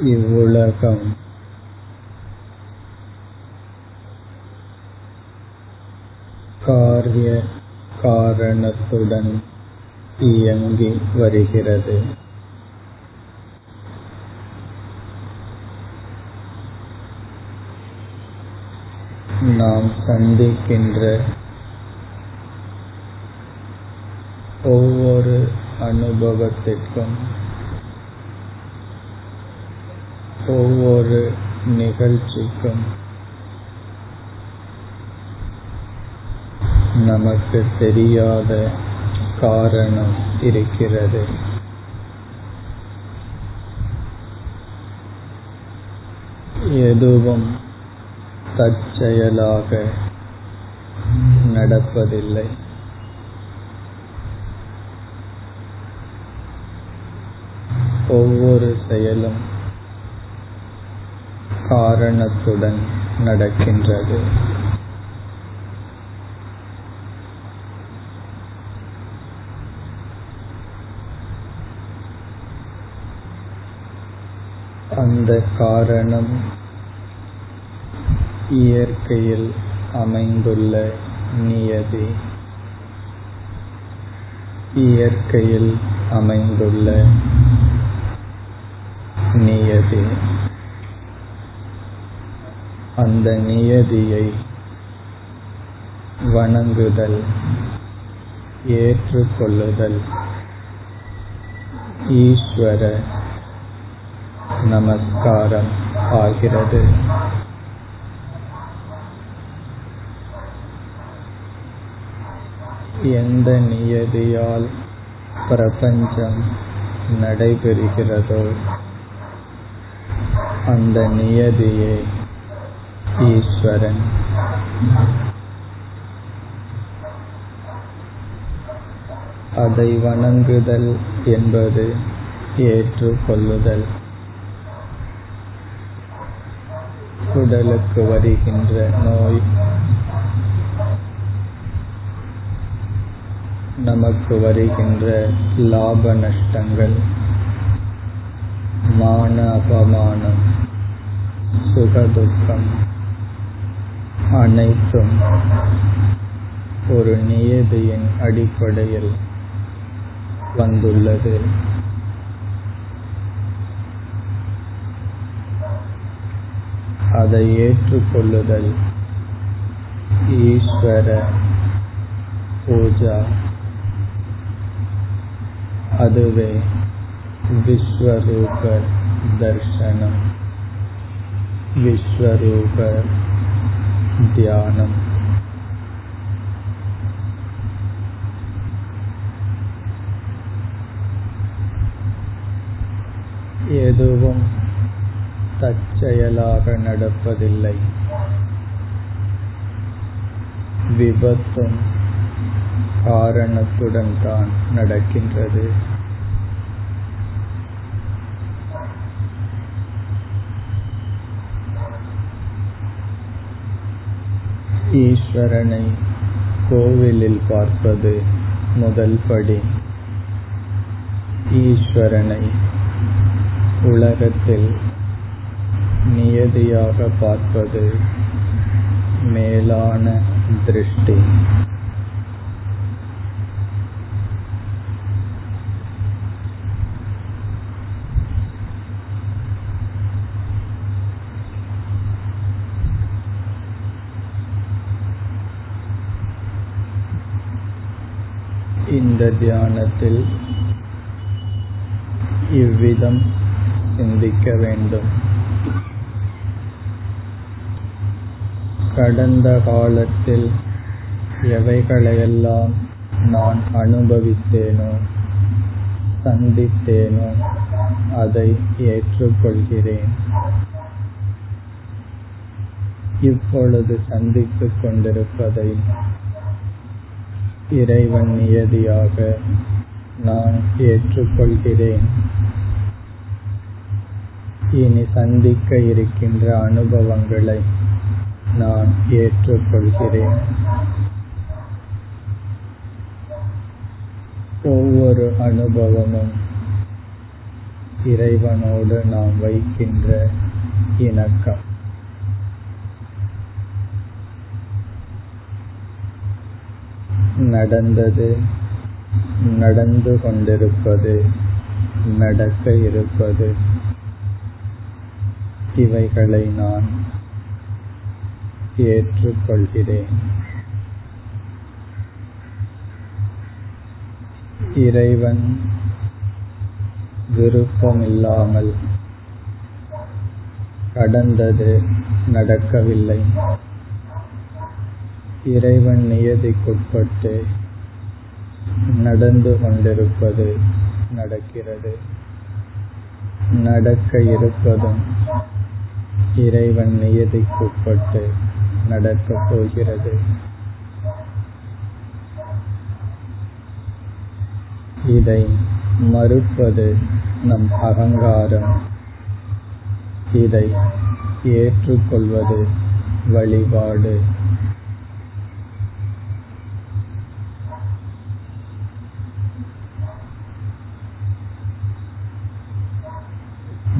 இவ்வுலகம். காரிய காரணத்துடன் இயங்கி வருகிறது. நாம் சந்திக்கின்ற ஒவ்வொரு அனுபவத்திற்கும் ஒவ்வொரு நிகழ்ச்சிக்கும் நமக்கு தெரியாத காரணம் இருக்கிறது. எதுவும் தற்செயலாக நடப்பதில்லை. ஒவ்வொரு செயலும் காரணத்துடன் நடக்கின்றது. அந்த காரணம் இயற்கையில் அமைந்துள்ள நியதி. இயற்கையில் அமைந்துள்ள நியதி. அந்த நியதியை வணங்குதல் ஏற்றுக்கொள்ளுதல். ஈஸ்வர நமஸ்காரம் ஆகிறது. எந்த நியதியால் பிரபஞ்சம் நடைபெறுகிறதோ அந்த நியதியை ஈஸ்வரன் அதை வணங்குதல் என்பது ஏற்றுக்கொள்ளுதல் உடலுக்கு வருகின்ற நோய் நமக்கு வருகின்ற லாப நஷ்டங்கள் மான அபமானம் சுகதுக்கம் அனைத்தும் ஒரு நியதியின் அடிப்படையில் வந்துள்ளது. அதை ஏற்றுக்கொள்ளுதல் ஈஸ்வர பூஜா. அதுவே விஸ்வரூப தர்சனம். விஸ்வரூப தியானம் எதுவும் தற்செயலாக நடப்பதில்லை விபத்தும் காரணத்துடன் தான் நடக்கின்றது ஈஸ்வரனை கோவிலில் பார்ப்பது முதல் படி. ஈஸ்வரனை உலகத்தில் நியதியாக பார்ப்பது மேலான திருஷ்டி. இந்த தியானத்தில் இவ்விதம் சிந்திக்க வேண்டும். கடந்த காலத்தில் எவைகளையெல்லாம் நான் அனுபவித்தேனோ சந்தித்தேனோ அதை ஏற்றுக்கொள்கிறேன். இப்பொழுது சந்தித்துக் கொண்டிருப்பதை இறைவன் நியதியாக நான் ஏற்றுக்கொள்கிறேன். இனி சந்திக்க இருக்கின்ற அனுபவங்களை நான் ஏற்றுக்கொள்கிறேன். ஒவ்வொரு அனுபவமும் இறைவனோடு நாம் வைக்கின்ற இணக்கம். நடந்தது நடந்து கொண்டிருப்பது நடக்க இருப்பது. இவைகளை நான் ஏற்றுக்கொள்கிறேன். இறைவன் விருப்பமில்லாமல் கடந்தது நடக்கவில்லை. இறைவன் நியதிக்குட்பட்டு நடந்து கொண்டிருப்பது நடக்கிறது. நடக்க இருப்பதும் இறைவன் நியதிக்குட்பட்டு நடக்கப் போகிறது. இதை மறுப்பது நம் அகங்காரம். இதை ஏற்றுக்கொள்வது வழிபாடு.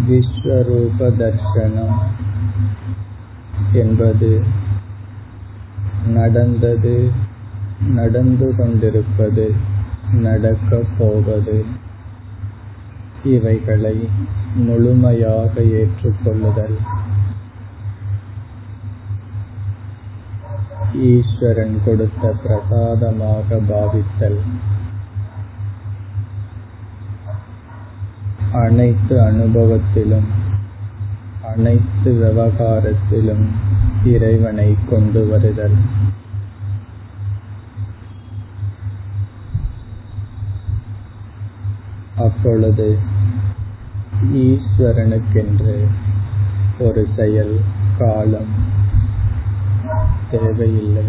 விஸ்வரூப தர்சனம் என்பது நடந்தது நடந்து கொண்டிருப்பது நடக்கப் போவது. இவைகளை முழுமையாக ஏற்றுக்கொள்ளுதல். ஈஸ்வரன் கொடுத்த பிரசாதமாக பாவித்தல். அனைத்து அனுபவத்திலும் அனைத்து விவகாரத்திலும் இறைவனை கொண்டு வருதல். அப்பொழுது ஈஸ்வரனுக்கென்று ஒரு செயல் காலம் தேவையில்லை.